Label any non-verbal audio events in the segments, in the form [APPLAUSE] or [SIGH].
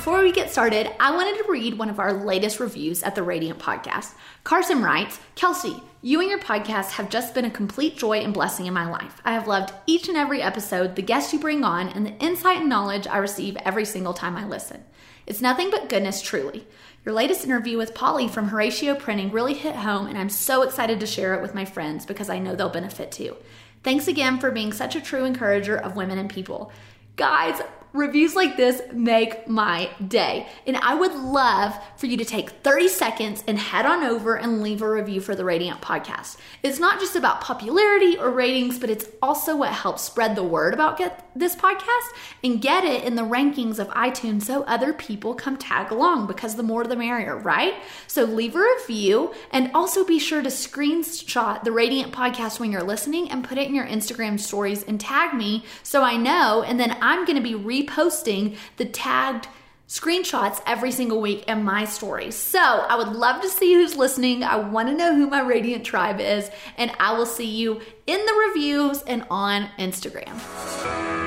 Before we get started, I wanted to read one of our latest reviews at the Radiant Podcast. Carson writes Kelsey, you and your podcast have just been a complete joy and blessing in my life. I have loved each and every episode, the guests you bring on, and the insight and knowledge I receive every single time I listen. It's nothing but goodness, truly. Your latest interview with Polly from Horatio Printing really hit home, and I'm so excited to share it with my friends because I know they'll benefit too. Thanks again for being such a true encourager of women and people. Guys, Reviews like this make my day. And I would love for you to take 30 seconds and head on over and leave a review for the Radiant podcast. It's not just about popularity or ratings, but it's also what helps spread the word about get this podcast and get it in the rankings of iTunes so other people come tag along because the more the merrier, right? So leave a review and also be sure to screenshot the Radiant podcast when you're listening and put it in your Instagram stories and tag me so I know. And then I'm going to be reposting the tagged screenshots every single week in my stories. So I would love to see who's listening. I want to know who my Radiant Tribe is, and I will see you in the reviews and on Instagram.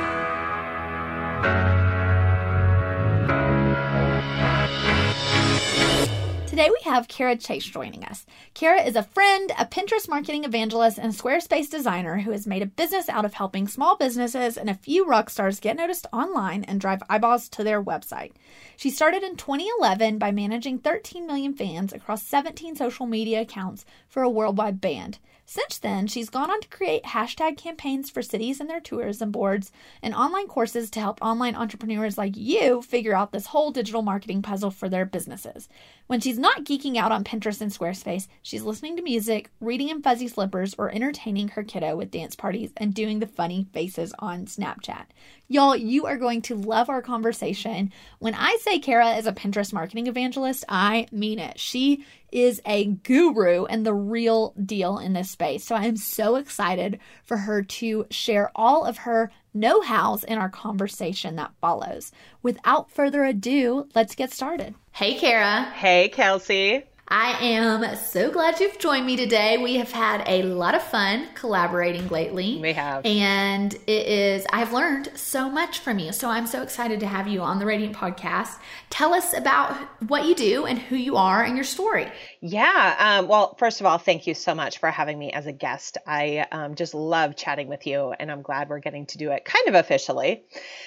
Today we have Cara Chace joining us. Cara is a friend, a Pinterest marketing evangelist, and Squarespace designer who has made a business out of helping small businesses and a few rock stars get noticed online and drive eyeballs to their website. She started in 2011 by managing 13 million fans across 17 social media accounts for a worldwide band. Since then, she's gone on to create hashtag campaigns for cities and their tourism boards and online courses to help online entrepreneurs like you figure out this whole digital marketing puzzle for their businesses. When she's not geeking out on Pinterest and Squarespace, she's listening to music, reading in fuzzy slippers, or entertaining her kiddo with dance parties and doing the funny faces on Snapchat. Y'all, you are going to love our conversation. When I say Cara is a Pinterest marketing evangelist, I mean it. She is a guru and the real deal in this space. So I am so excited for her to share all of her know hows in our conversation that follows. Without further ado, let's get started. Hey, Cara. Hey, Kelsey. I am so glad you've joined me today. We have had a lot of fun collaborating lately. We have. And it is, I've learned so much from you. So I'm so excited to have you on the Radiant Podcast. Tell us about what you do and who you are and your story. Yeah. Um, well, first of all, thank you so much for having me as a guest. I um, just love chatting with you, and I'm glad we're getting to do it kind of officially.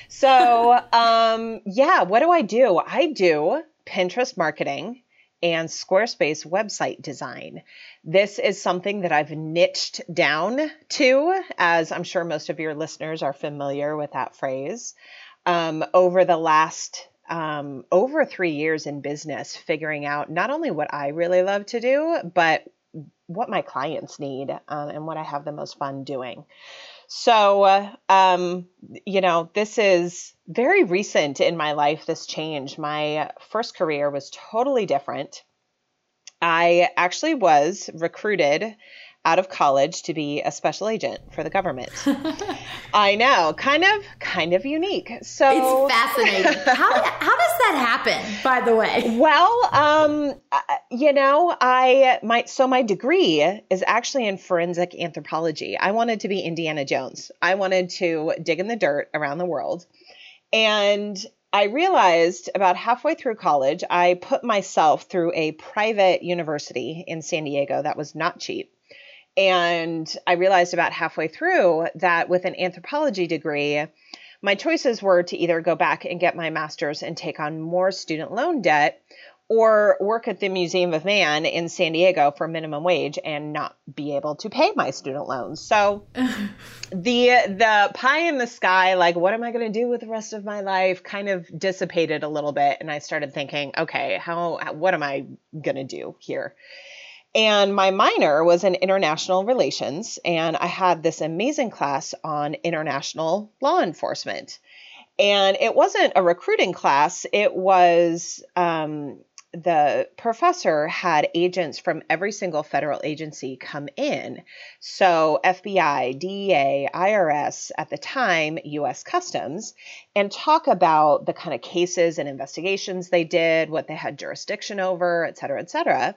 So, [LAUGHS] um, yeah, what do I do? I do Pinterest marketing and Squarespace website design. This is something that I've niched down to, as I'm sure most of your listeners are familiar with that phrase. Um, over the last um, over three years in business, figuring out not only what I really love to do, but what my clients need um, and what I have the most fun doing. So, uh, um, you know, this is very recent in my life, this change. My first career was totally different. I actually was recruited out of college to be a special agent for the government. [LAUGHS] I know, kind of, kind of unique. So it's fascinating. [LAUGHS] how, how does that happen? By the way, well, um, you know, I my so my degree is actually in forensic anthropology. I wanted to be Indiana Jones. I wanted to dig in the dirt around the world, and I realized about halfway through college, I put myself through a private university in San Diego that was not cheap and I realized about halfway through that with an anthropology degree, my choices were to either go back and get my master's and take on more student loan debt or work at the Museum of Man in San Diego for minimum wage and not be able to pay my student loans. So [LAUGHS] the the pie in the sky like what am I going to do with the rest of my life kind of dissipated a little bit and I started thinking, okay, how what am I going to do here? And my minor was in international relations, and I had this amazing class on international law enforcement. And it wasn't a recruiting class, it was um, the professor had agents from every single federal agency come in. So, FBI, DEA, IRS, at the time, US Customs, and talk about the kind of cases and investigations they did, what they had jurisdiction over, et cetera, et cetera.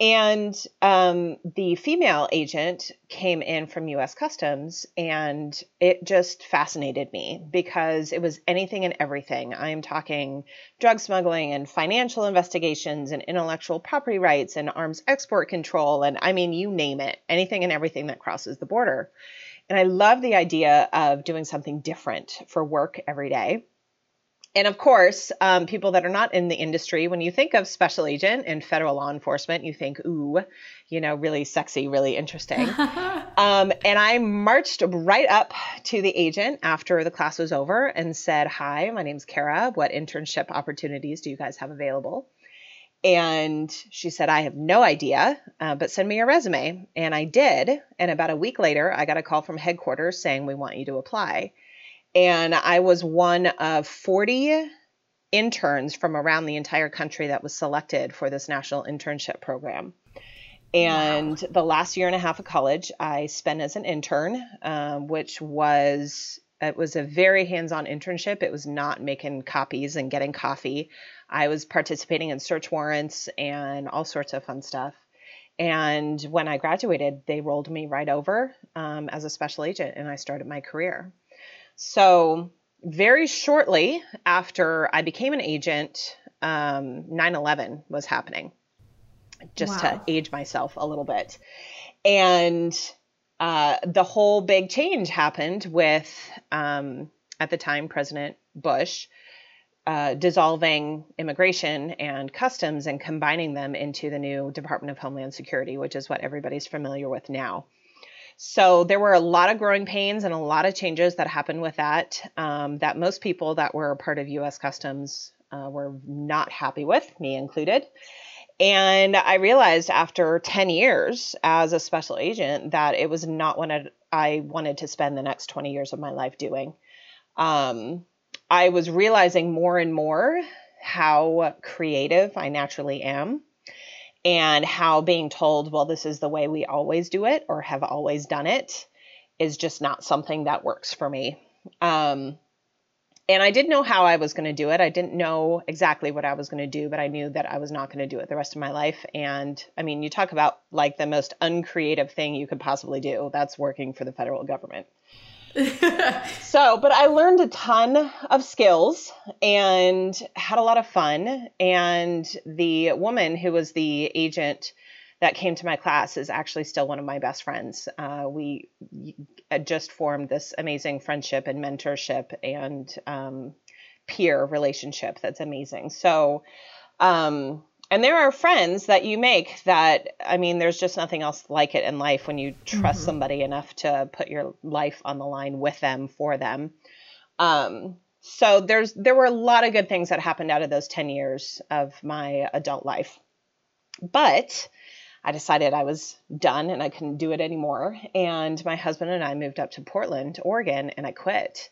And um, the female agent came in from US Customs, and it just fascinated me because it was anything and everything. I'm talking drug smuggling and financial investigations and intellectual property rights and arms export control. And I mean, you name it, anything and everything that crosses the border. And I love the idea of doing something different for work every day and of course, um, people that are not in the industry, when you think of special agent and federal law enforcement, you think, ooh, you know, really sexy, really interesting. [LAUGHS] um, and I marched right up to the agent after the class was over and said, Hi, my name's Cara. What internship opportunities do you guys have available? And she said, I have no idea, uh, but send me your resume. And I did. And about a week later, I got a call from headquarters saying, We want you to apply and I was one of 40 interns from around the entire country that was selected for this national internship program. And wow. the last year and a half of college, I spent as an intern, um, which was it was a very hands-on internship. It was not making copies and getting coffee. I was participating in search warrants and all sorts of fun stuff. And when I graduated, they rolled me right over um, as a special agent, and I started my career. So, very shortly after I became an agent, um, 9 11 was happening, just wow. to age myself a little bit. And uh, the whole big change happened with, um, at the time, President Bush. Uh, dissolving immigration and customs and combining them into the new Department of Homeland Security, which is what everybody's familiar with now. So there were a lot of growing pains and a lot of changes that happened with that um, that most people that were part of U.S. Customs uh, were not happy with, me included. And I realized after 10 years as a special agent that it was not what I wanted to spend the next 20 years of my life doing. Um, I was realizing more and more how creative I naturally am and how being told, well, this is the way we always do it or have always done it is just not something that works for me. Um, and I didn't know how I was going to do it. I didn't know exactly what I was going to do, but I knew that I was not going to do it the rest of my life. And I mean, you talk about like the most uncreative thing you could possibly do. That's working for the federal government. So, but I learned a ton of skills and had a lot of fun. And the woman who was the agent that came to my class is actually still one of my best friends. Uh, we just formed this amazing friendship and mentorship and um, peer relationship that's amazing. So, um, and there are friends that you make that i mean there's just nothing else like it in life when you trust mm-hmm. somebody enough to put your life on the line with them for them. Um, so there's there were a lot of good things that happened out of those 10 years of my adult life. But i decided i was done and i couldn't do it anymore. And my husband and i moved up to portland oregon and i quit.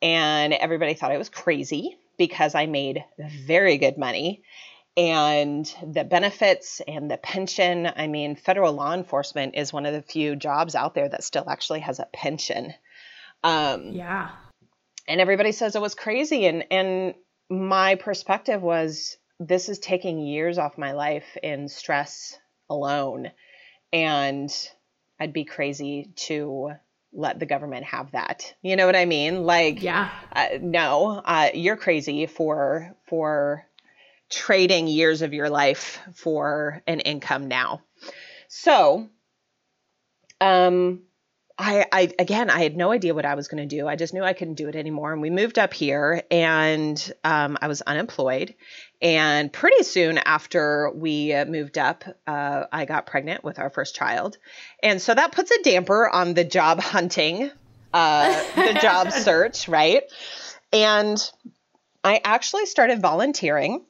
And everybody thought i was crazy because i made very good money and the benefits and the pension. I mean, federal law enforcement is one of the few jobs out there that still actually has a pension. Um, yeah. And everybody says it was crazy. And, and my perspective was this is taking years off my life in stress alone. And I'd be crazy to let the government have that. You know what I mean? Like, yeah, uh, no, uh, you're crazy for for trading years of your life for an income now. So, um, I, I again, I had no idea what I was going to do. I just knew I couldn't do it anymore. And we moved up here, and um, I was unemployed. And pretty soon after we moved up, uh, I got pregnant with our first child, and so that puts a damper on the job hunting, uh, the job [LAUGHS] search, right? And I actually started volunteering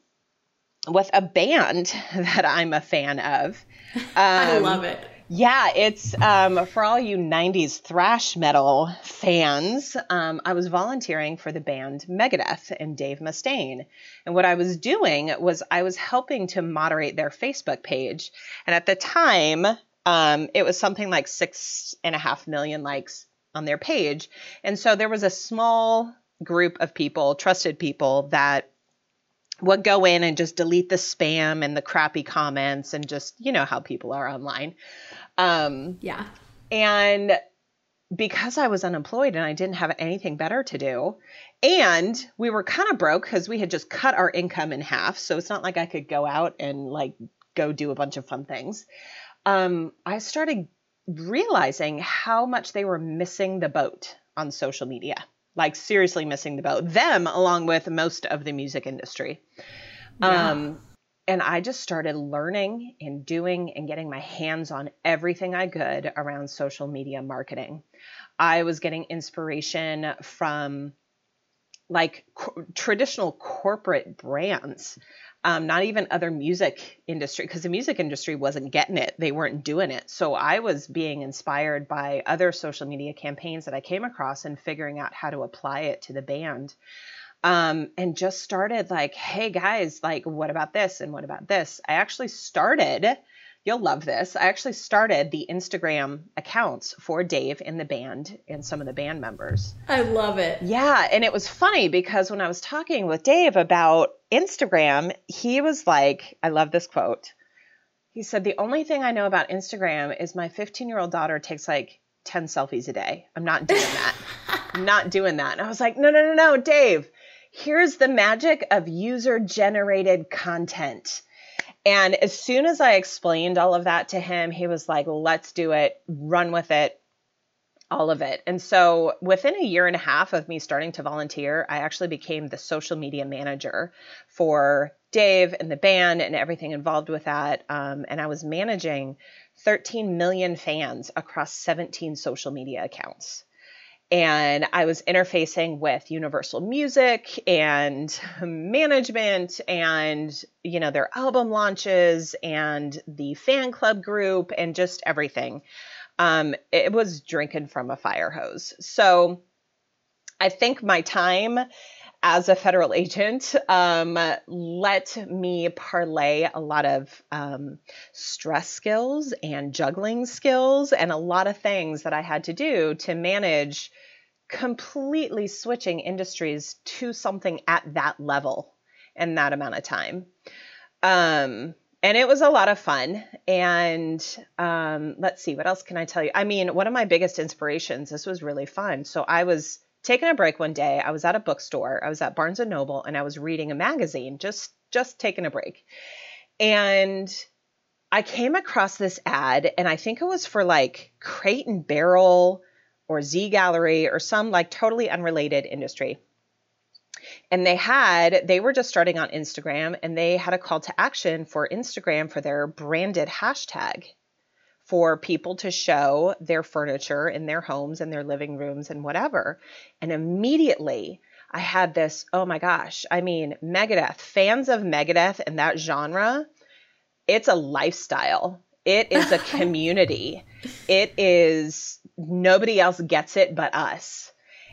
with a band [LAUGHS] that I'm a fan of. Um, I love it. Yeah, it's um, for all you 90s thrash metal fans. Um, I was volunteering for the band Megadeth and Dave Mustaine. And what I was doing was I was helping to moderate their Facebook page. And at the time, um, it was something like six and a half million likes on their page. And so there was a small group of people, trusted people, that would go in and just delete the spam and the crappy comments and just, you know, how people are online. Um, yeah. And because I was unemployed and I didn't have anything better to do, and we were kind of broke because we had just cut our income in half. So it's not like I could go out and like go do a bunch of fun things. Um, I started realizing how much they were missing the boat on social media like seriously missing the boat. Them along with most of the music industry. Yeah. um, and i just started learning and doing and getting my hands on everything i could around social media marketing. I was getting inspiration from like co- traditional corporate brands um, not even other music industry because the music industry wasn't getting it. They weren't doing it. So i was being inspired by other social media campaigns that i came across and figuring out how to apply it to the band. Um, and just started like hey guys like what about this and what about this? I actually started You'll love this. I actually started the Instagram accounts for Dave and the band and some of the band members. I love it. Yeah. And it was funny because when I was talking with Dave about Instagram, he was like, I love this quote. He said, The only thing I know about Instagram is my 15 year old daughter takes like 10 selfies a day. I'm not doing that. [LAUGHS] I'm not doing that. And I was like, No, no, no, no, Dave. Here's the magic of user generated content and as soon as I explained all of that to him, he was like, let's do it, run with it, all of it. And so within a year and a half of me starting to volunteer, I actually became the social media manager for Dave and the band and everything involved with that. Um, and I was managing 13 million fans across 17 social media accounts and I was interfacing with Universal Music and management and you know their album launches and the fan club group and just everything. Um, it was drinking from a fire hose. So I think my time as a federal agent um, let me parlay a lot of um, stress skills and juggling skills and a lot of things that I had to do to manage completely switching industries to something at that level in that amount of time. Um, and it was a lot of fun. And um, let's see, what else can I tell you? I mean, one of my biggest inspirations, this was really fun. So I was taking a break one day. I was at a bookstore. I was at Barnes and Noble and I was reading a magazine, just just taking a break. And I came across this ad and I think it was for like Crate and Barrel or Z Gallery or some like totally unrelated industry. And they had, they were just starting on Instagram and they had a call to action for Instagram for their branded hashtag for people to show their furniture in their homes and their living rooms and whatever. And immediately I had this, oh my gosh, I mean, Megadeth, fans of Megadeth and that genre, it's a lifestyle. It is a [LAUGHS] community. it is nobody else gets it but us.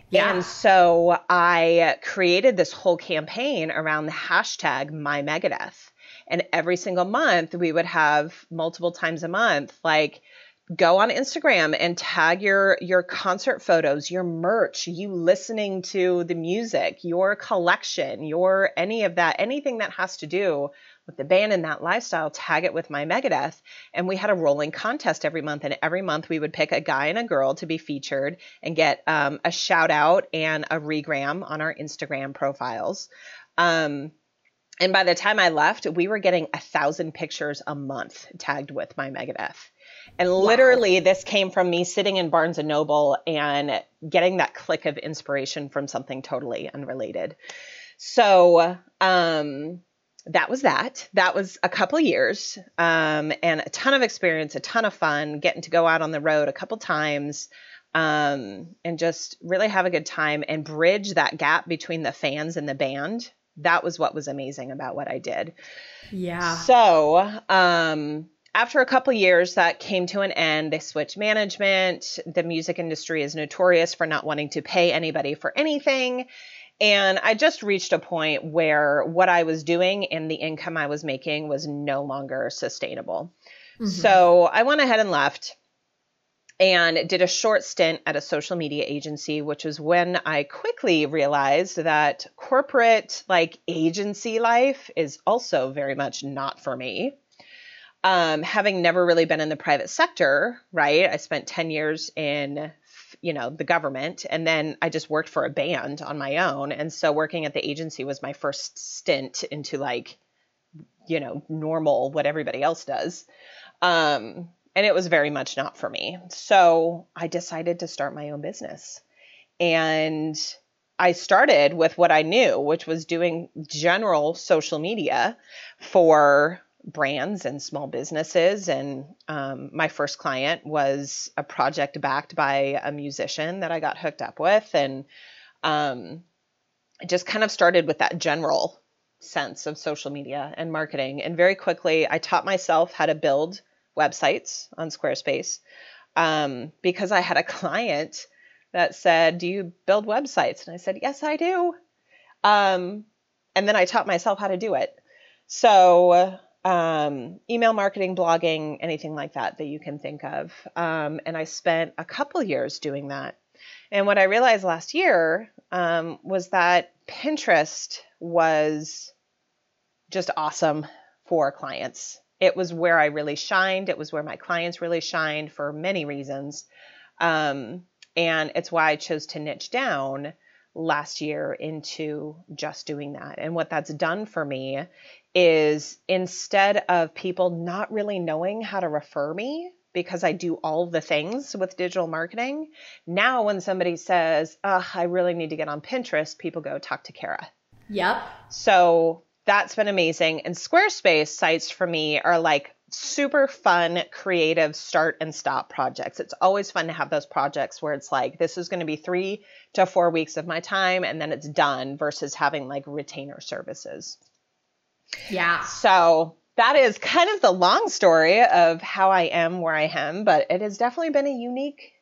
Yeah. And so I created this whole campaign around the hashtag my Megadeth. And every single month we would have multiple times a month, like go on Instagram and tag your your concert photos, your merch, you listening to the music, your collection, your any of that, anything that has to do with the band and that lifestyle, tag it with my Megadeth. And we had a rolling contest every month. And every month we would pick a guy and a girl to be featured and get um, a shout out and a regram on our Instagram profiles. Um, and by the time I left, we were getting a thousand pictures a month tagged with my Megadeth. And literally, wow. this came from me sitting in Barnes and Noble and getting that click of inspiration from something totally unrelated. So, um, that was that. That was a couple years um, and a ton of experience, a ton of fun, getting to go out on the road a couple times um, and just really have a good time and bridge that gap between the fans and the band. That was what was amazing about what I did. Yeah. So, um, after a couple years, that came to an end. They switched management. The music industry is notorious for not wanting to pay anybody for anything. And I just reached a point where what I was doing and the income I was making was no longer sustainable. Mm-hmm. So I went ahead and left and did a short stint at a social media agency, which was when I quickly realized that corporate, like agency life, is also very much not for me um, having never really been in the private sector, right? I spent 10 years in, you know, the government and then I just worked for a band on my own. And so working at the agency was my first stint into like, you know, normal, what everybody else does. Um, and it was very much not for me. So I decided to start my own business. And I started with what I knew, which was doing general social media for brands and small businesses. And um, my first client was a project backed by a musician that I got hooked up with. And um, just kind of started with that general sense of social media and marketing. And very quickly, I taught myself how to build websites on Squarespace um, because I had a [LAUGHS] client that said, Do you build websites? And I said, Yes, I do. Um, and then I taught myself how to do it. So um, email marketing, blogging, anything like that that you can think of. Um, and I spent a couple years doing that. And what I realized last year um, was that Pinterest was just awesome for clients. It was where I really shined. It was where my clients really shined for many reasons. Um, and it's why I chose to niche down last year into just doing that. And what that's done for me is instead of people not really knowing how to refer me because I do all the things with digital marketing, now when somebody says, I really need to get on Pinterest, people go talk to Cara. Yep. So that's been amazing. And Squarespace sites for me are like super fun, creative start and stop projects. It's always fun to have those projects where it's like, this is going to be three to four weeks of my time and then it's done versus having like retainer services. Yeah. So that is kind of the long story of how I am where I am, but it has definitely been a unique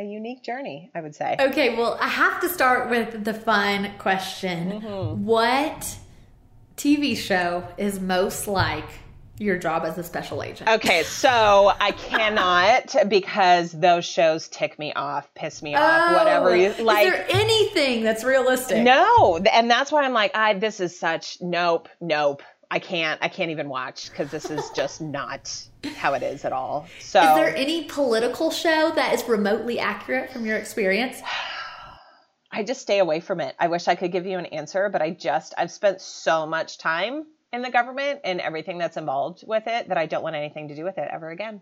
a unique journey, I would say. Okay, well, I have to start with the fun question. Mm-hmm. What TV show is most like your job as a special agent? Okay, so I cannot because those shows tick me off, piss me off, oh, whatever you like. Is there anything that's realistic? No, and that's why I'm like, I this is such nope, nope. I can't I can't even watch because this is just not how it is at all. So Is there any political show that is remotely accurate from your experience? I just stay away from it. I wish I could give you an answer, but I just I've spent so much time in the government and everything that's involved with it that I don't want anything to do with it ever again.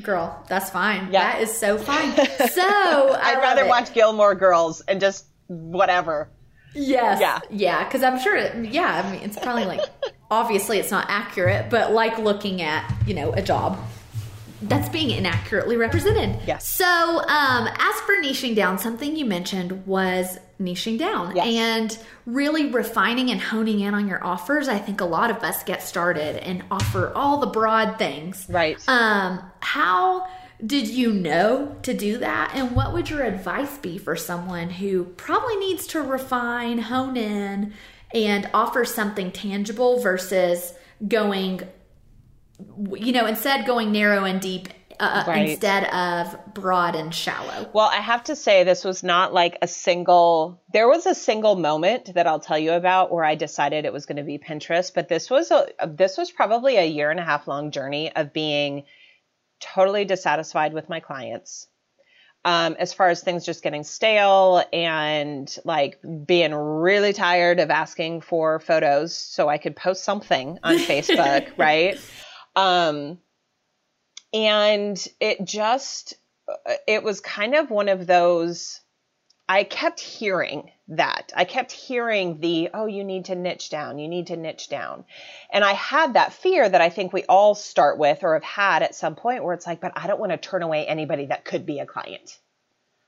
Girl, that's fine. Yeah. That is so [LAUGHS] fine. So I'd rather it. watch Gilmore Girls and just whatever. Yes. Yeah. Yeah. Because I'm sure, it, yeah, I mean, it's probably like, [LAUGHS] obviously it's not accurate, but like looking at, you know, a job that's being inaccurately represented. Yes. So, um, as for niching down, something you mentioned was niching down yes. and really refining and honing in on your offers. I think a lot of us get started and offer all the broad things. Right. Um, how did you know to do that? And what would your advice be for someone who probably needs to refine, hone in, and offer something tangible versus going, you know, instead going narrow and deep uh, uh, right. instead of broad and shallow. Well, I have to say this was not like a single there was a single moment that I'll tell you about where I decided it was going to be Pinterest, but this was a this was probably a year and a half long journey of being totally dissatisfied with my clients. Um, as far as things just getting stale and like being really tired of asking for photos so I could post something on [LAUGHS] Facebook, right? Um, and it just, it was kind of one of those I kept hearing that. I kept hearing the, oh, you need to niche down, you need to niche down. And I had that fear that I think we all start with or have had at some point where it's like, but I don't want to turn away anybody that could be a client.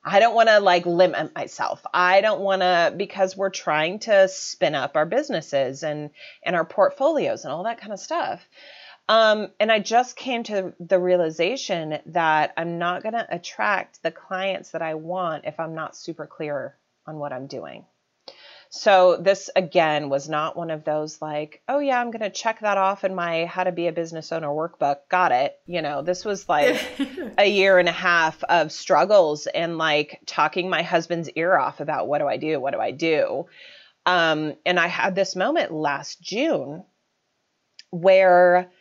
I don't want to like limit myself. I don't want to because we're trying to spin up our businesses and and our portfolios and all that kind of stuff. Um, and I just came to the realization that I'm not going to attract the clients that I want if I'm not super clear on what I'm doing. So this again was not one of those like, oh yeah, I'm going to check that off in my how to be a business owner workbook. Got it. You know, this was like [LAUGHS] a year and a half of struggles and like talking my husband's ear off about what do I do? What do I do? Um, and I had this moment last June where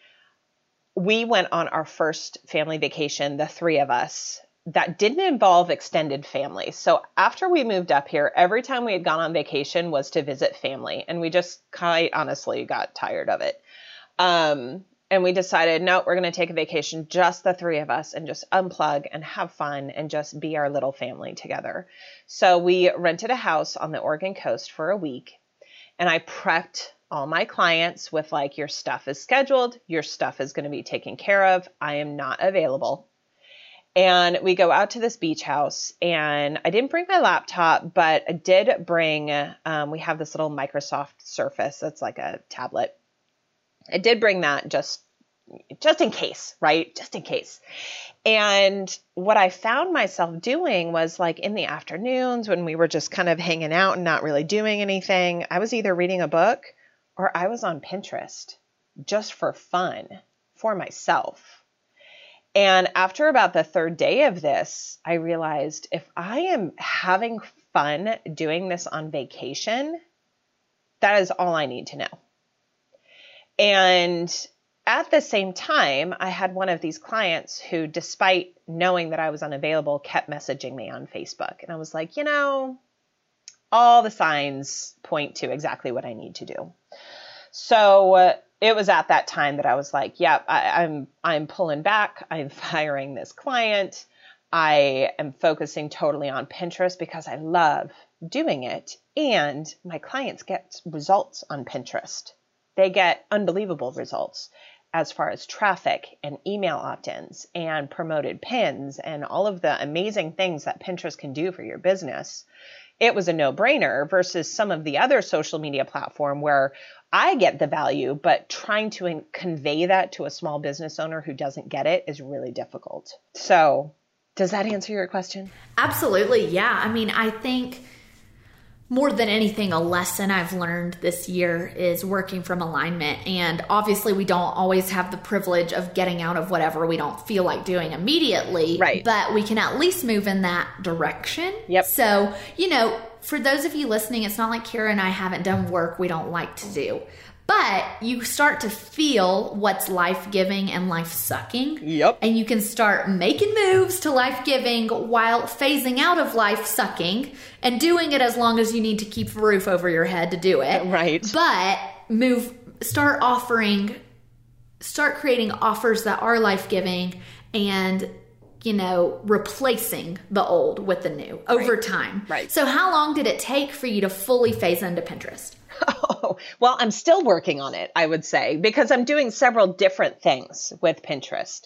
we went on our first family vacation, the three of us, that didn't involve extended family. So after we moved up here, every time we had gone on vacation was to visit family, and we just quite honestly got tired of it. Um, and we decided, no, we're going to take a vacation, just the three of us, and just unplug and have fun and just be our little family together. So we rented a house on the Oregon coast for a week, and I prepped all my clients with like, your stuff is scheduled, your stuff is going to be taken care of. I am not available. And we go out to this beach house and i didn't bring my laptop but i did bring um, we have this little microsoft surface that's like a tablet. I did bring that just just in case right? Just in case. And what i found myself doing was like in the afternoons when we were just kind of hanging out and not really doing anything i was either reading a book or i was on pinterest just for fun for myself and after about the third day of this, I realized if I am having fun doing this on vacation, that is all I need to know. And at the same time, I had one of these clients who, despite knowing that I was unavailable, kept messaging me on Facebook. And I was like, you know, all the signs point to exactly what I need to do. So uh, it was at that time that I was like, "Yep, yeah, I'm I'm pulling back. I'm [LAUGHS] firing this client. I am focusing totally on Pinterest because I love doing it, and my clients get results on Pinterest. They get unbelievable results." as far as traffic and email opt ins and promoted pins and all of the amazing things that Pinterest can do for your business, it was a no brainer versus some of the other social media platform where I get the value, but trying to convey that to a small business owner who doesn't get it is really difficult. So, does that answer your question? Absolutely. Yeah. I mean, I think more than anything, a lesson I've learned this year is working from alignment. And obviously, we don't always have the privilege of getting out of whatever we don't feel like doing immediately. Right. But we can at least move in that direction. Yep. So, you know, for those of you listening, it's not like Cara and I haven't done work we don't like to do. But you start to feel what's life giving and life sucking. Yep. And you can start making moves to life giving while phasing out of life sucking and doing it as long as you need to keep a roof over your head to do it. [LAUGHS] Right. But move, start offering, start creating offers that are life giving and you know, replacing the old with the new over right. time. Right. So, how long did it take for you to fully phase into Pinterest? Oh, [LAUGHS] well, I'm still working on it, I would say, because I'm doing several different things with Pinterest.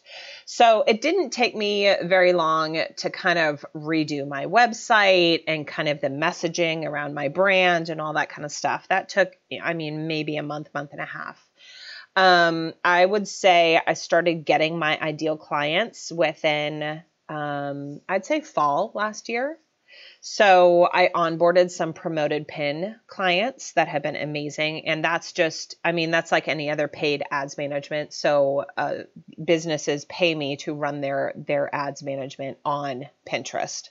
So, it didn't take me very long to kind of redo my website and kind of the messaging around my brand and all that kind of stuff. That took, I mean, maybe a month, month and a half. Um, I would say I started getting my ideal clients within, um, I'd say fall last year. So I onboarded some promoted pin clients that have been amazing. And that's just, I mean, that's like any other paid ads management. So uh, businesses pay me to run their their ads management on Pinterest.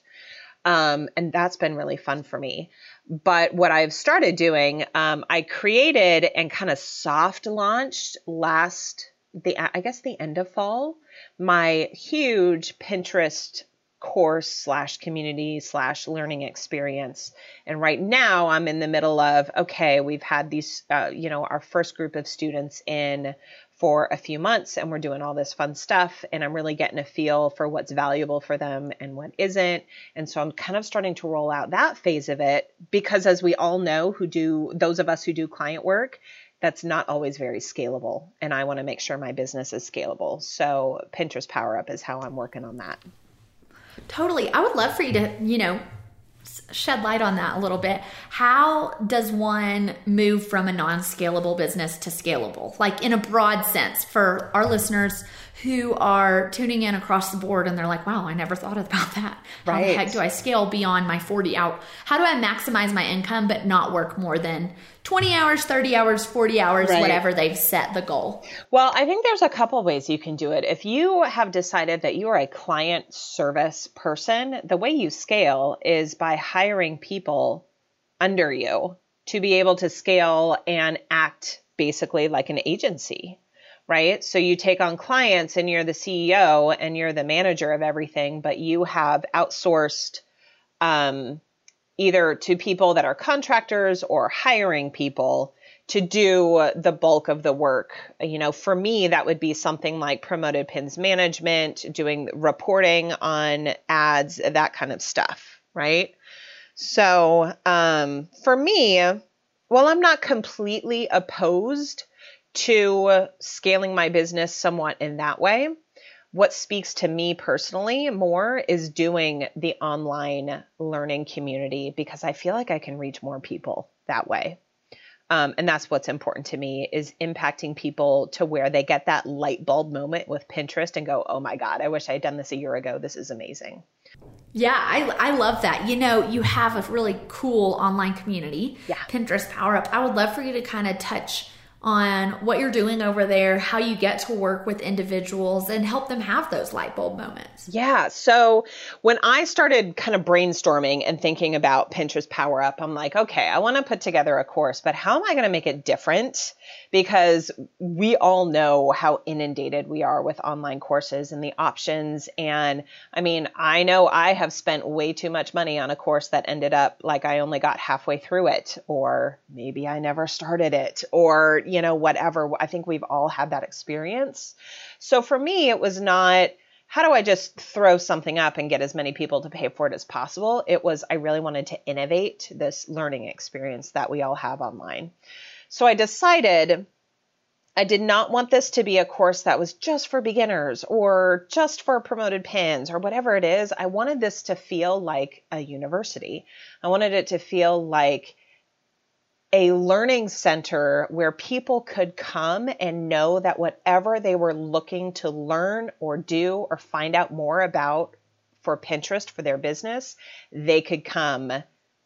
Um, and that's been really fun for me. But what I've started doing, um, I created and kind of soft launched last the I guess the end of fall my huge Pinterest course slash community slash learning experience. And right now I'm in the middle of okay, we've had these uh, you know our first group of students in for a few months and we're doing all this fun stuff and I'm really getting a feel for what's valuable for them and what isn't. And so I'm kind of starting to roll out that phase of it because as we all know who do those of us who do client work, that's not always very scalable and I want to make sure my business is scalable. So Pinterest Power Up is how I'm working on that. Totally. I would love for you to, you know, shed light on that a little bit. How does one move from a non scalable business to scalable? Like in a broad sense for our listeners who are tuning in across the board and they're like, wow, I never thought about that. How right. the heck do I scale beyond my 40 out? How do I maximize my income but not work more than 20 hours, 30 hours, 40 hours, right. whatever they've set the goal? Well, I think there's a couple ways you can do it. If you have decided that you are a client service person, the way you scale is by hiring people under you to be able to scale and act basically like an agency right? So you take on clients and you're the CEO and you're the manager of everything, but you have outsourced um, either to people that are contractors or hiring people to do the bulk of the work. You know, for me, that would be something like promoted pins management, doing reporting on ads, that kind of stuff, right? So um, for me, well, I'm not completely opposed to scaling my business somewhat in that way. What speaks to me personally more is doing the online learning community because I feel like I can reach more people that way. Um, and that's what's important to me is impacting people to where they get that light bulb moment with Pinterest and go, oh my God, I wish I had done this a year ago. This is amazing. Yeah, I, I love that. You know, you have a really cool online community, yeah. Pinterest Power Up. I would love for you to kind of touch on what you're doing over there, how you get to work with individuals and help them have those light bulb moments. Yeah. So when I started kind of brainstorming and thinking about Pinterest Power Up, I'm like, okay, I want to put together a course, but how am I going to make it different? Because we all know how inundated we are with online courses and the options. And I mean, I know I have spent way too much money on a course that ended up like I only got halfway through it, or maybe I never started it, or, you know, whatever. I think we've all had that experience. So for me, it was not, how do I just throw something up and get as many people to pay for it as possible? It was, I really wanted to innovate this learning experience that we all have online. So I decided I did not want this to be a course that was just for beginners or just for promoted pins or whatever it is. I wanted this to feel like a university. I wanted it to feel like a learning center where people could come and know that whatever they were looking to learn or do or find out more about for Pinterest for their business, they could come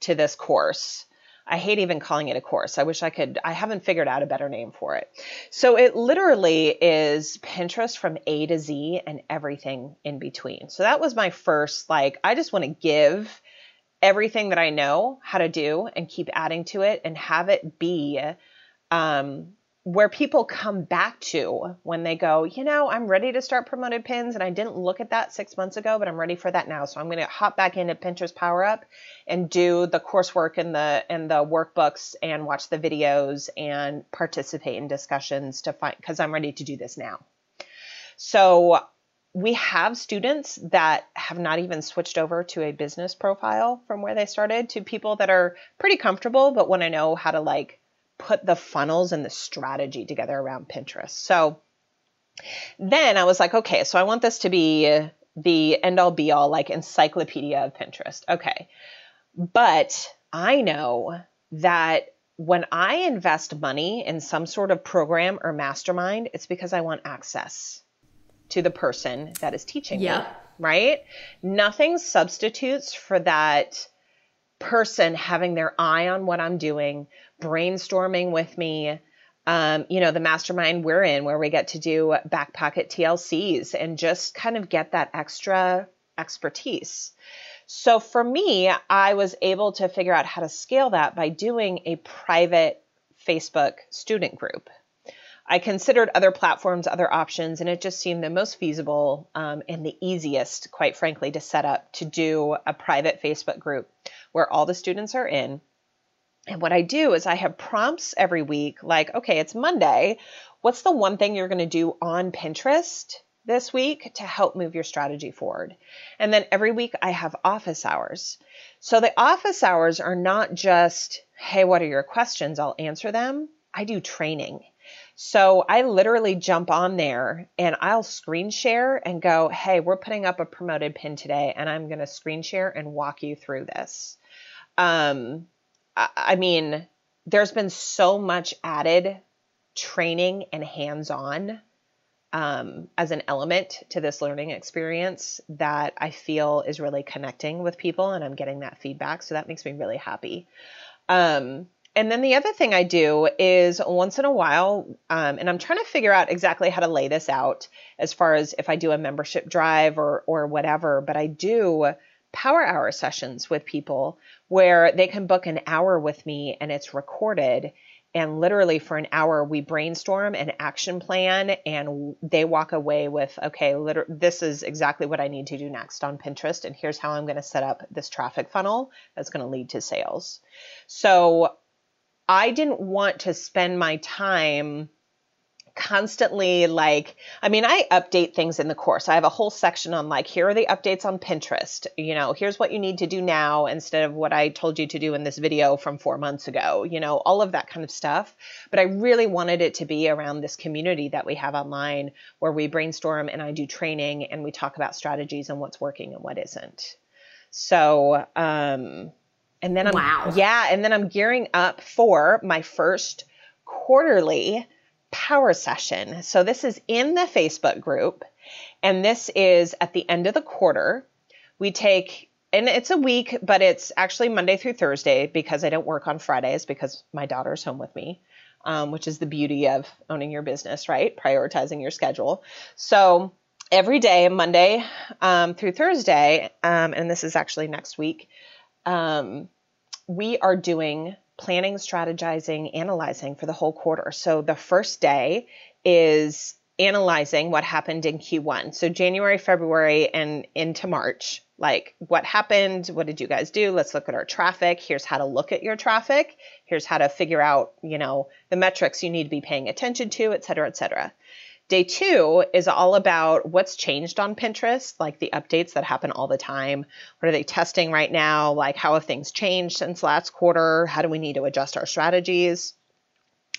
to this course. I hate even calling it a course. I wish I could, I haven't figured out a better name for it. So it literally is Pinterest from A to Z and everything in between. So that was my first, like, I just want to give everything that I know how to do and keep adding to it and have it be um, where people come back to when they go, you know, I'm ready to start promoted pins and I didn't look at that six months ago, but I'm ready for that now. So I'm going to hop back into Pinterest Power Up and do the coursework and the and the workbooks and watch the videos and participate in discussions to find because I'm ready to do this now. So we have students that have not even switched over to a business profile from where they started to people that are pretty comfortable but want to know how to like put the funnels and the strategy together around Pinterest. So then I was like, okay, so I want this to be the end all be all like encyclopedia of Pinterest. Okay. But I know that when I invest money in some sort of program or mastermind, it's because I want access to the person that is teaching yep. me, right? Nothing substitutes for that person having their eye on what I'm doing, brainstorming with me. Um, you know, the mastermind we're in where we get to do back pocket TLCs and just kind of get that extra expertise. So for me, I was able to figure out how to scale that by doing a private Facebook student group. I considered other platforms, other options, and it just seemed the most feasible um, and the easiest, quite frankly, to set up to do a private Facebook group where all the students are in. And what I do is I have prompts every week like, okay, it's Monday. What's the one thing you're going to do on Pinterest this week to help move your strategy forward? And then every week I have office hours. So the office hours are not just, hey, what are your questions? I'll answer them. I do training. So I literally jump on there and I'll screen share and go, hey, we're putting up a promoted pin today and I'm going to screen share and walk you through this. um, I, I mean, there's been so much added training and hands on um, as an element to this learning experience that I feel is really connecting with people, and I'm getting that feedback. So that makes me really happy. Um, and then the other thing I do is once in a while, um, and I'm trying to figure out exactly how to lay this out as far as if I do a membership drive or or whatever, but I do power hour sessions with people where they can book an hour with me and it's recorded. And literally for an hour we brainstorm an action plan and they walk away with okay liter- this is exactly what i need to do next on pinterest and here's how i'm going to set up this traffic funnel that's going to lead to sales. So i didn't want to spend my time constantly like i mean i update things in the course. I have a whole section on like here are the updates on pinterest. You know here's what you need to do now instead of what i told you to do in this video from four months ago you know all of that kind of stuff. But i really wanted it to be around this community that we have online where we brainstorm and i do training and we talk about strategies and what's working and what isn't. So um and then i'm wow. yeah and then i'm gearing up for my first quarterly power session. So this is in the Facebook group, and this is at the end of the quarter. We take, and it's a week, but it's actually Monday through Thursday because I don't work on Fridays because my daughter's home with me, um, which is the beauty of owning your business, right? Prioritizing your schedule. So every day, Monday um, through Thursday, um, and this is actually next week, um, we are doing planning, strategizing, analyzing for the whole quarter. So the first day is analyzing what happened in Q1. So January, February, and into March. Like what happened? What did you guys do? Let's look at our traffic. Here's how to look at your traffic. Here's how to figure out, you know, the metrics you need to be paying attention to, et cetera, et cetera. Day two is all about what's changed on Pinterest, like the updates that happen all the time. What are they testing right now? Like, how have things changed since last quarter? How do we need to adjust our strategies?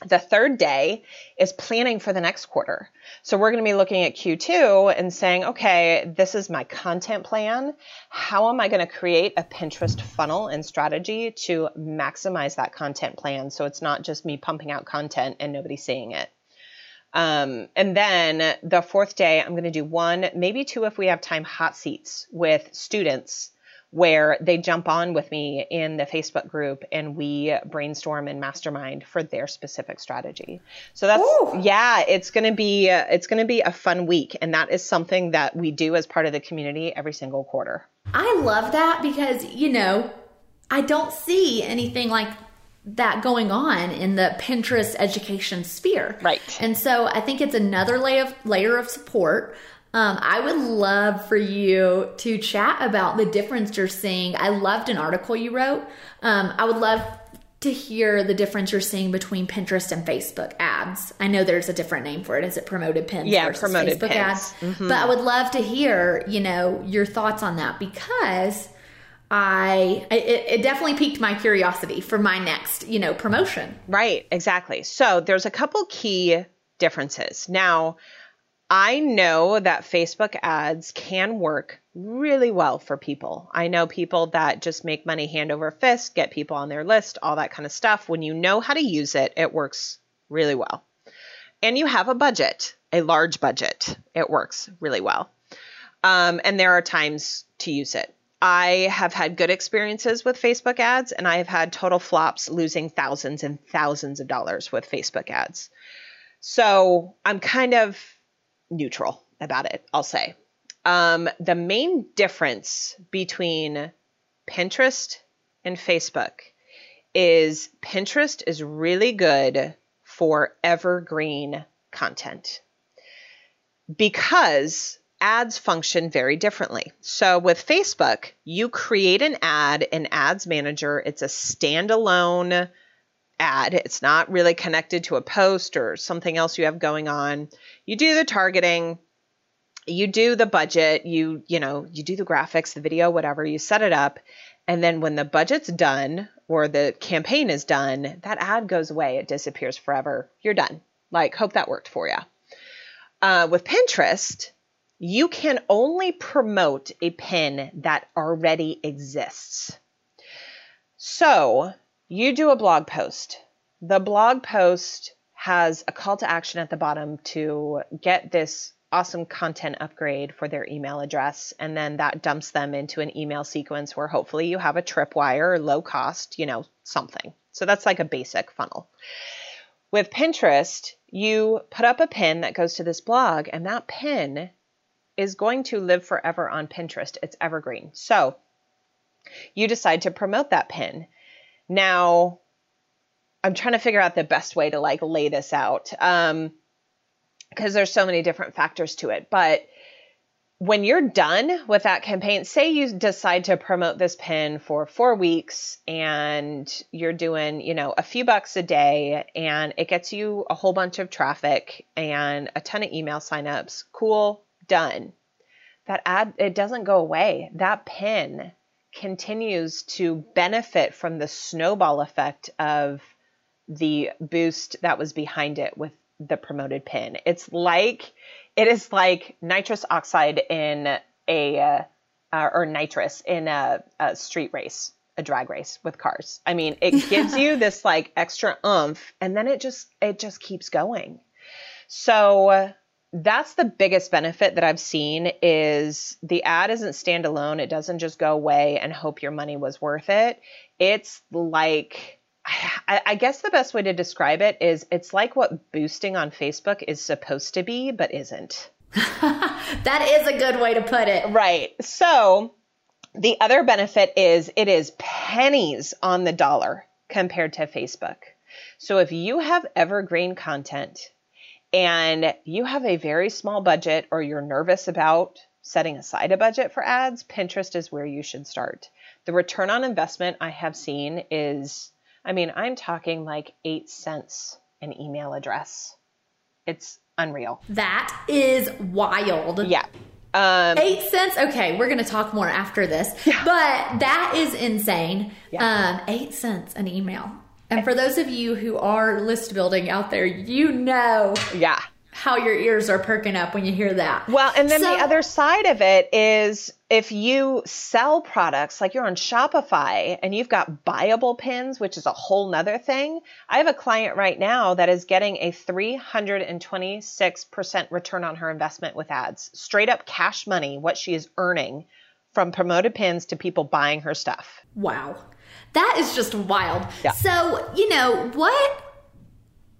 The third day is planning for the next quarter. So we're going to be looking at Q2 and saying, okay, this is my content plan. How am I going to create a Pinterest funnel and strategy to maximize that content plan so it's not just me pumping out content and nobody seeing it? Um, and then the fourth day, I'm going to do one, maybe two if we have time, hot seats with students where they jump on with me in the Facebook group and we brainstorm and mastermind for their specific strategy. So that's Ooh. yeah, it's going to be uh, it's going to be a fun week and that is something that we do as part of the community every single quarter. I love that because you know, I don't see anything like that going on in the Pinterest education sphere. Right. And so I think it's another layer of, layer of support. Um, I would love for you to chat about the difference you're seeing. I loved an article you wrote. Um, I would love to hear the difference you're seeing between Pinterest and Facebook ads. I know there's a different name for it. Is it promoted pins yeah, versus promoted Facebook pins. ads? Mm-hmm. But I would love to hear, you know, your thoughts on that because – I it, it, definitely piqued my curiosity for my next, you know, promotion. Right, exactly. So there's a couple key differences. Now, I know that Facebook ads can work really well for people. I know people that just make money hand over fist, get people on their list, all that kind of stuff. When you know how to use it, it works really well. And you have a budget, a large budget, it works really well. Um, and there are times to use it. I have had good experiences with Facebook ads, and I have had total flops losing thousands and thousands of dollars with Facebook ads. So I'm kind of neutral about it, I'll say. Um, the main difference between Pinterest and Facebook is Pinterest is really good for evergreen content because ads function very differently. So with Facebook, you create an ad in Ads Manager, it's a standalone ad. It's not really connected to a post or something else you have going on. You do the targeting, you do the budget, you you know, you do the graphics, the video, whatever, you set it up, and then when the budget's done or the campaign is done, that ad goes away, it disappears forever. You're done. Like hope that worked for you. Uh, with Pinterest, you can only promote a pin that already exists. So you do a blog post. The blog post has a call to action at the bottom to get this awesome content upgrade for their email address. And then that dumps them into an email sequence where hopefully you have a tripwire or low cost, you know, something. So that's like a basic funnel. With Pinterest, you put up a pin that goes to this blog, and that pin is going to live forever on Pinterest. It's evergreen. So you decide to promote that pin. Now, I'm trying to figure out the best way to like lay this out. Um, because there's so many different factors to it. But when you're done with that campaign, say you decide to promote this pin for four weeks and you're doing, you know, a few bucks a day and it gets you a whole bunch of traffic and a ton of email signups. Cool, done. That ad, it doesn't go away. That pin continues to benefit from the snowball effect of the boost that was behind it with the promoted pin. It's like it is like nitrous oxide in a uh, uh, or nitrous in a, a, street race, a drag race with cars. I mean, it [LAUGHS] gives you this like extra oomph, and then it just it just keeps going. So that's the biggest benefit that I've seen is the ad isn't standalone. It doesn't just go away and hope your money was worth it. It's like I, I, guess the best way to describe it is it's like what boosting on Facebook is supposed to be, but isn't. [LAUGHS] that is a good way to put it. Right. So the other benefit is it is pennies on the dollar compared to Facebook. So if you have evergreen content and you have a very small budget or you're nervous about setting aside a budget for ads, Pinterest is where you should start. The return on investment I have seen is I mean, I'm talking like eight cents an email address. It's unreal. That is wild. Yeah. Um, Eight cents. Okay, we're going to talk more after this, yeah. but that is insane. Yeah. Um, eight cents an email. And for those of you who are list building out there, you know. Yeah how your ears are perking up when you hear that. Well, and then so, the other side of it is if you sell products like you're on Shopify and you've got buyable pins, which is a whole nother thing. I have a client right now that is getting a 326% return on her investment with ads, straight up cash money, what she is earning from promoted pins to people buying her stuff. Wow. That is just wild. Yeah. So, you know, what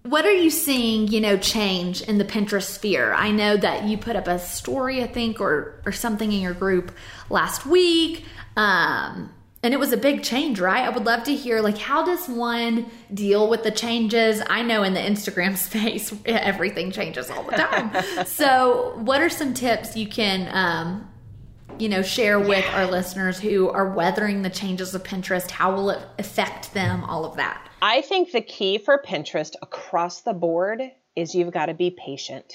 what are you seeing, you know, change in the Pinterest sphere? I know that you put up a story, I think, or or something in your group last week. Um, and it was a big change, right? I would love to hear like how does one deal with the changes? I know in the Instagram [LAUGHS] space everything changes all the time. [LAUGHS] so, what are some tips you can um, you know, share with yeah. our listeners who are weathering the changes of Pinterest? How will it affect them? All of that. I think the key for Pinterest across the board is you've got to be patient.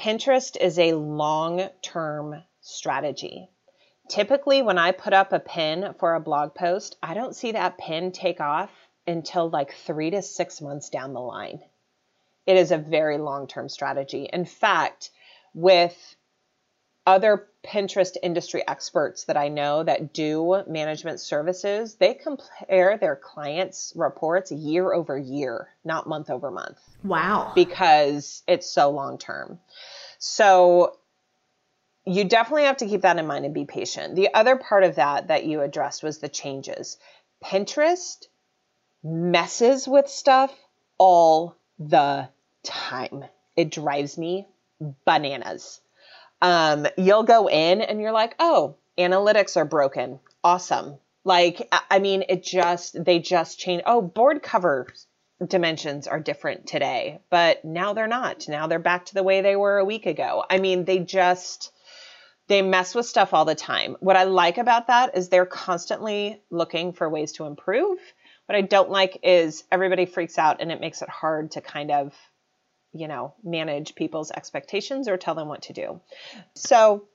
Pinterest is a long term strategy. Typically, when I put up a pin for a blog post, I don't see that pin take off until like three to six months down the line. It is a very long term strategy. In fact, with other Pinterest industry experts that I know that do management services, they compare their clients' reports year over year, not month over month. Wow. Because it's so long term. So you definitely have to keep that in mind and be patient. The other part of that that you addressed was the changes. Pinterest messes with stuff all the time. It drives me bananas um, you'll go in and you're like, oh, analytics are broken. Awesome. Like, I mean, it just, they just change. Oh, board cover dimensions are different today, but now they're not. Now they're back to the way they were a week ago. I mean, they just, they mess with stuff all the time. What I like about that is they're constantly looking for ways to improve. What I don't like is everybody freaks out and it makes it hard to kind of you know, manage people's expectations or tell them what to do. So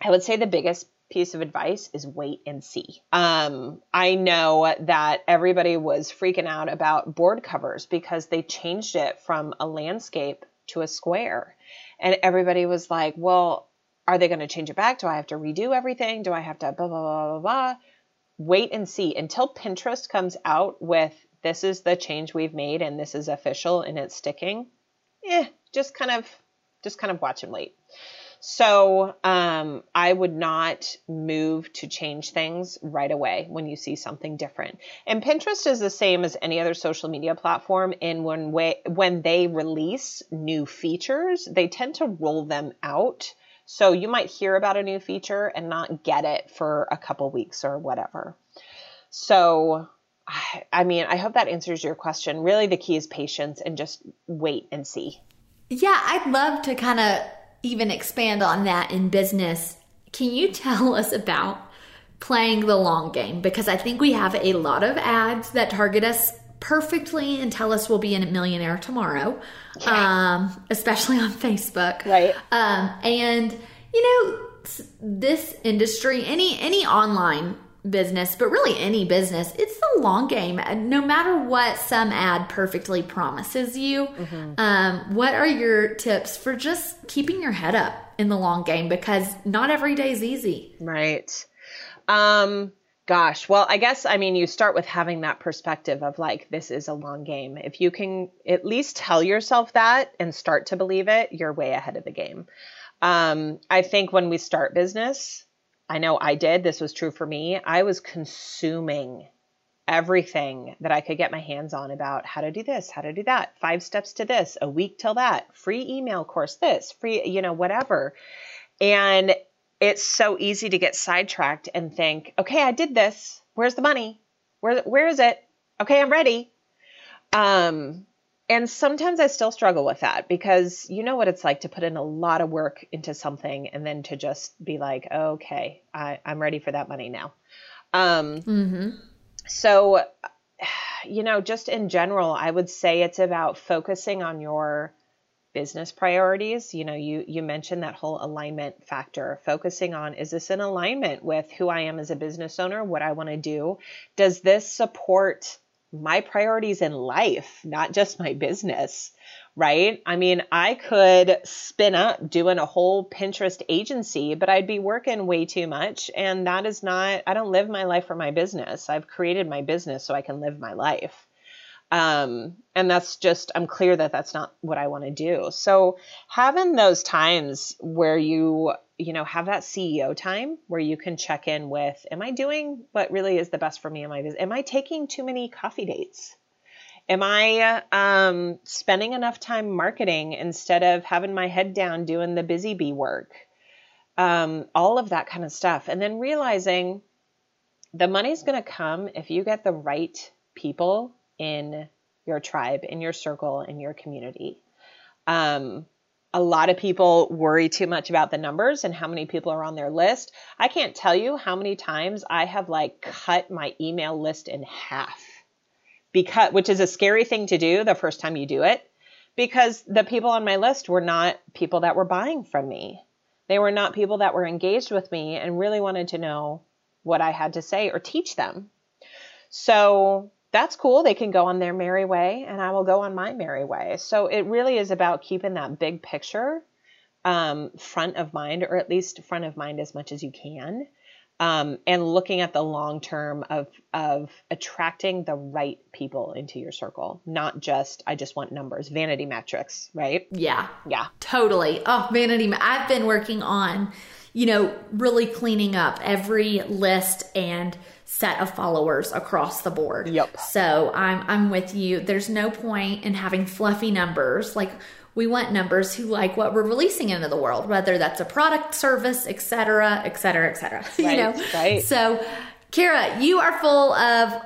I would say the biggest piece of advice is wait and see. Um, I know that everybody was freaking out about board covers because they changed it from a landscape to a square. And everybody was like, well, are they going to change it back? Do I have to redo everything? Do I have to blah, blah, blah, blah, blah? wait and see until Pinterest comes out with this is the change we've made and this is official and it's sticking. Eh, just kind of just kind of watch and wait. So um, I would not move to change things right away when you see something different. And Pinterest is the same as any other social media platform in when way when they release new features, they tend to roll them out. So you might hear about a new feature and not get it for a couple weeks or whatever. So I mean, I hope that answers your question. Really, the key is patience and just wait and see. Yeah, I'd love to kind of even expand on that in business, can you tell [LAUGHS] us about playing the long game? Because I think we have a lot of ads that target us perfectly and tell us we'll be a millionaire tomorrow, yeah. um, especially on Facebook. Right. Um, and, you know, this industry, any any online business, but really any business, it's the long game. No matter what some ad perfectly promises you, mm-hmm. um, what are your tips for just keeping your head up in the long game? Because not every day is easy. Right. Um, gosh, well, I guess, I mean, you start with having that perspective of like, this is a long game. If you can at least tell yourself that and start to believe it, you're way ahead of the game. Um, I think when we start business, I know I did. This was true for me. I was consuming everything that I could get my hands on about how to do this, how to do that, five steps to this, a week till that, free email course, this, free, you know, whatever. And it's so easy to get sidetracked and think, okay, I did this. Where's the money? Where, where is it? Okay, I'm ready. Um, and sometimes I still struggle with that because you know what it's like to put in a lot of work into something and then to just be like, okay, I, am ready for that money now. Um, mm-hmm. So, [SIGHS] you know, just in general, I would say it's about focusing on your business priorities. You know, you you mentioned that whole alignment factor, focusing on is this in alignment with who I am as a business owner, what I want to do? Does this support my priorities in life, not just my business, right? I mean, I could spin up doing a whole Pinterest agency, but I'd be working way too much. And that is not, I don't live my life for my business. I've created my business so I can live my life. Um, and that's just, I'm clear that that's not what I want to do. So having those times where you you know, have that CEO time where you can check in with, am I doing what really is the best for me my business? Am I taking too many coffee dates? Am I um, spending enough time marketing instead of having my head down doing the busy bee work? Um, all of that kind of stuff. And then realizing the money's going to come if you get the right people in your tribe, in your circle, in your community. Um, a lot of people worry too much about the numbers and how many people are on their list. I can't tell you how many times I have like cut my email list in half. Because which is a scary thing to do the first time you do it because the people on my list were not people that were buying from me. They were not people that were engaged with me and really wanted to know what I had to say or teach them. So that's cool. They can go on their merry way, and I will go on my merry way. So it really is about keeping that big picture um, front of mind, or at least front of mind as much as you can, um, and looking at the long term of of attracting the right people into your circle, not just I just want numbers, vanity metrics, right? Yeah, yeah, totally. Oh, vanity. I've been working on, you know, really cleaning up every list and set of followers across the board. Yep. So I'm I'm with you. There's no point in having fluffy numbers. Like we want numbers who like what we're releasing into the world, whether that's a product, service, etc., etc., etc. You know. Right. So, Cara, you are full of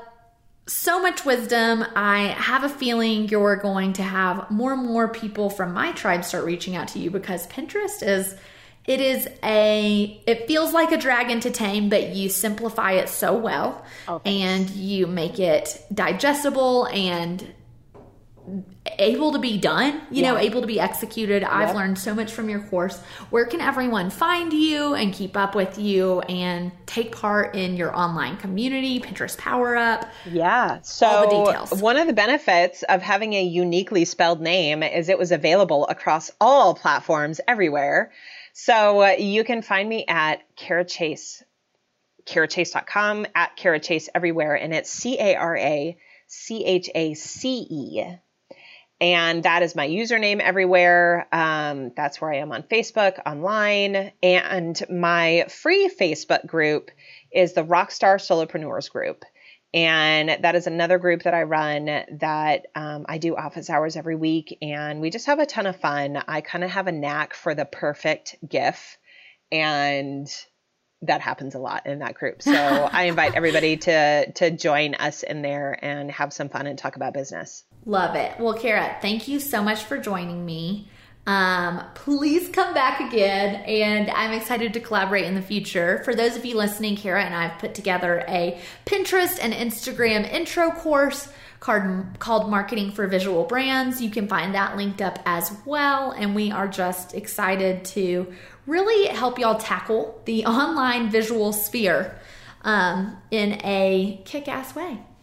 so much wisdom. I have a feeling you're going to have more and more people from my tribe start reaching out to you because Pinterest is it is a, it feels like a dragon to tame, but you simplify it so well oh, and you make it digestible and able to be done, you yeah. know, able to be executed. Yep. I've learned so much from your course. Where can everyone find you and keep up with you and take part in your online community, Pinterest Power Up? Yeah. So, one of the benefits of having a uniquely spelled name is it was available across all platforms everywhere. So uh, you can find me at Cara Chace carachace.com, at carachace everywhere, and it's C A R A C H A C E. And that is my username everywhere. Um, that's where I am on Facebook, online. And my free Facebook group is the Rockstar Solopreneurs Group. And that is another group that I run that um, I do office hours every week. And we just have a ton of fun. I kind of have a knack for the perfect GIF. And that happens a lot in that group. So [LAUGHS] I invite everybody to to join us in there and have some fun and talk about business. Love it. Well, Cara, thank you so much for joining me. Um, please come back again, and I'm excited to collaborate in the future. For those of you listening, Cara and I have put together a Pinterest and Instagram intro course called, called Marketing for Visual Brands. You can find that linked up as well, and we are just excited to really help y'all tackle the [LAUGHS] online visual sphere um, in a kick ass way.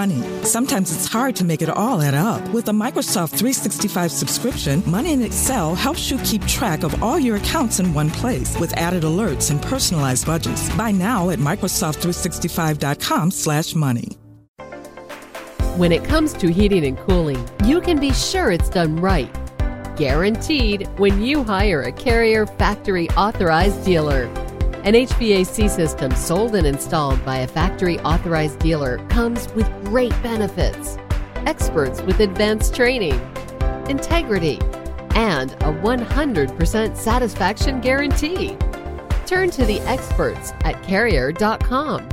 Money. Sometimes it's hard to make it all add up. With a Microsoft 365 subscription, Money in Excel helps you keep track of all your accounts in one place with added alerts and personalized budgets. Buy now at Microsoft365.com slash money. When it comes to heating and cooling, you can be sure it's done right. Guaranteed when you hire a Carrier factory authorized dealer. An HVAC system sold and installed by a factory authorized dealer comes with great benefits, experts with advanced training, integrity, and a 100% satisfaction guarantee. Turn to the experts at carrier.com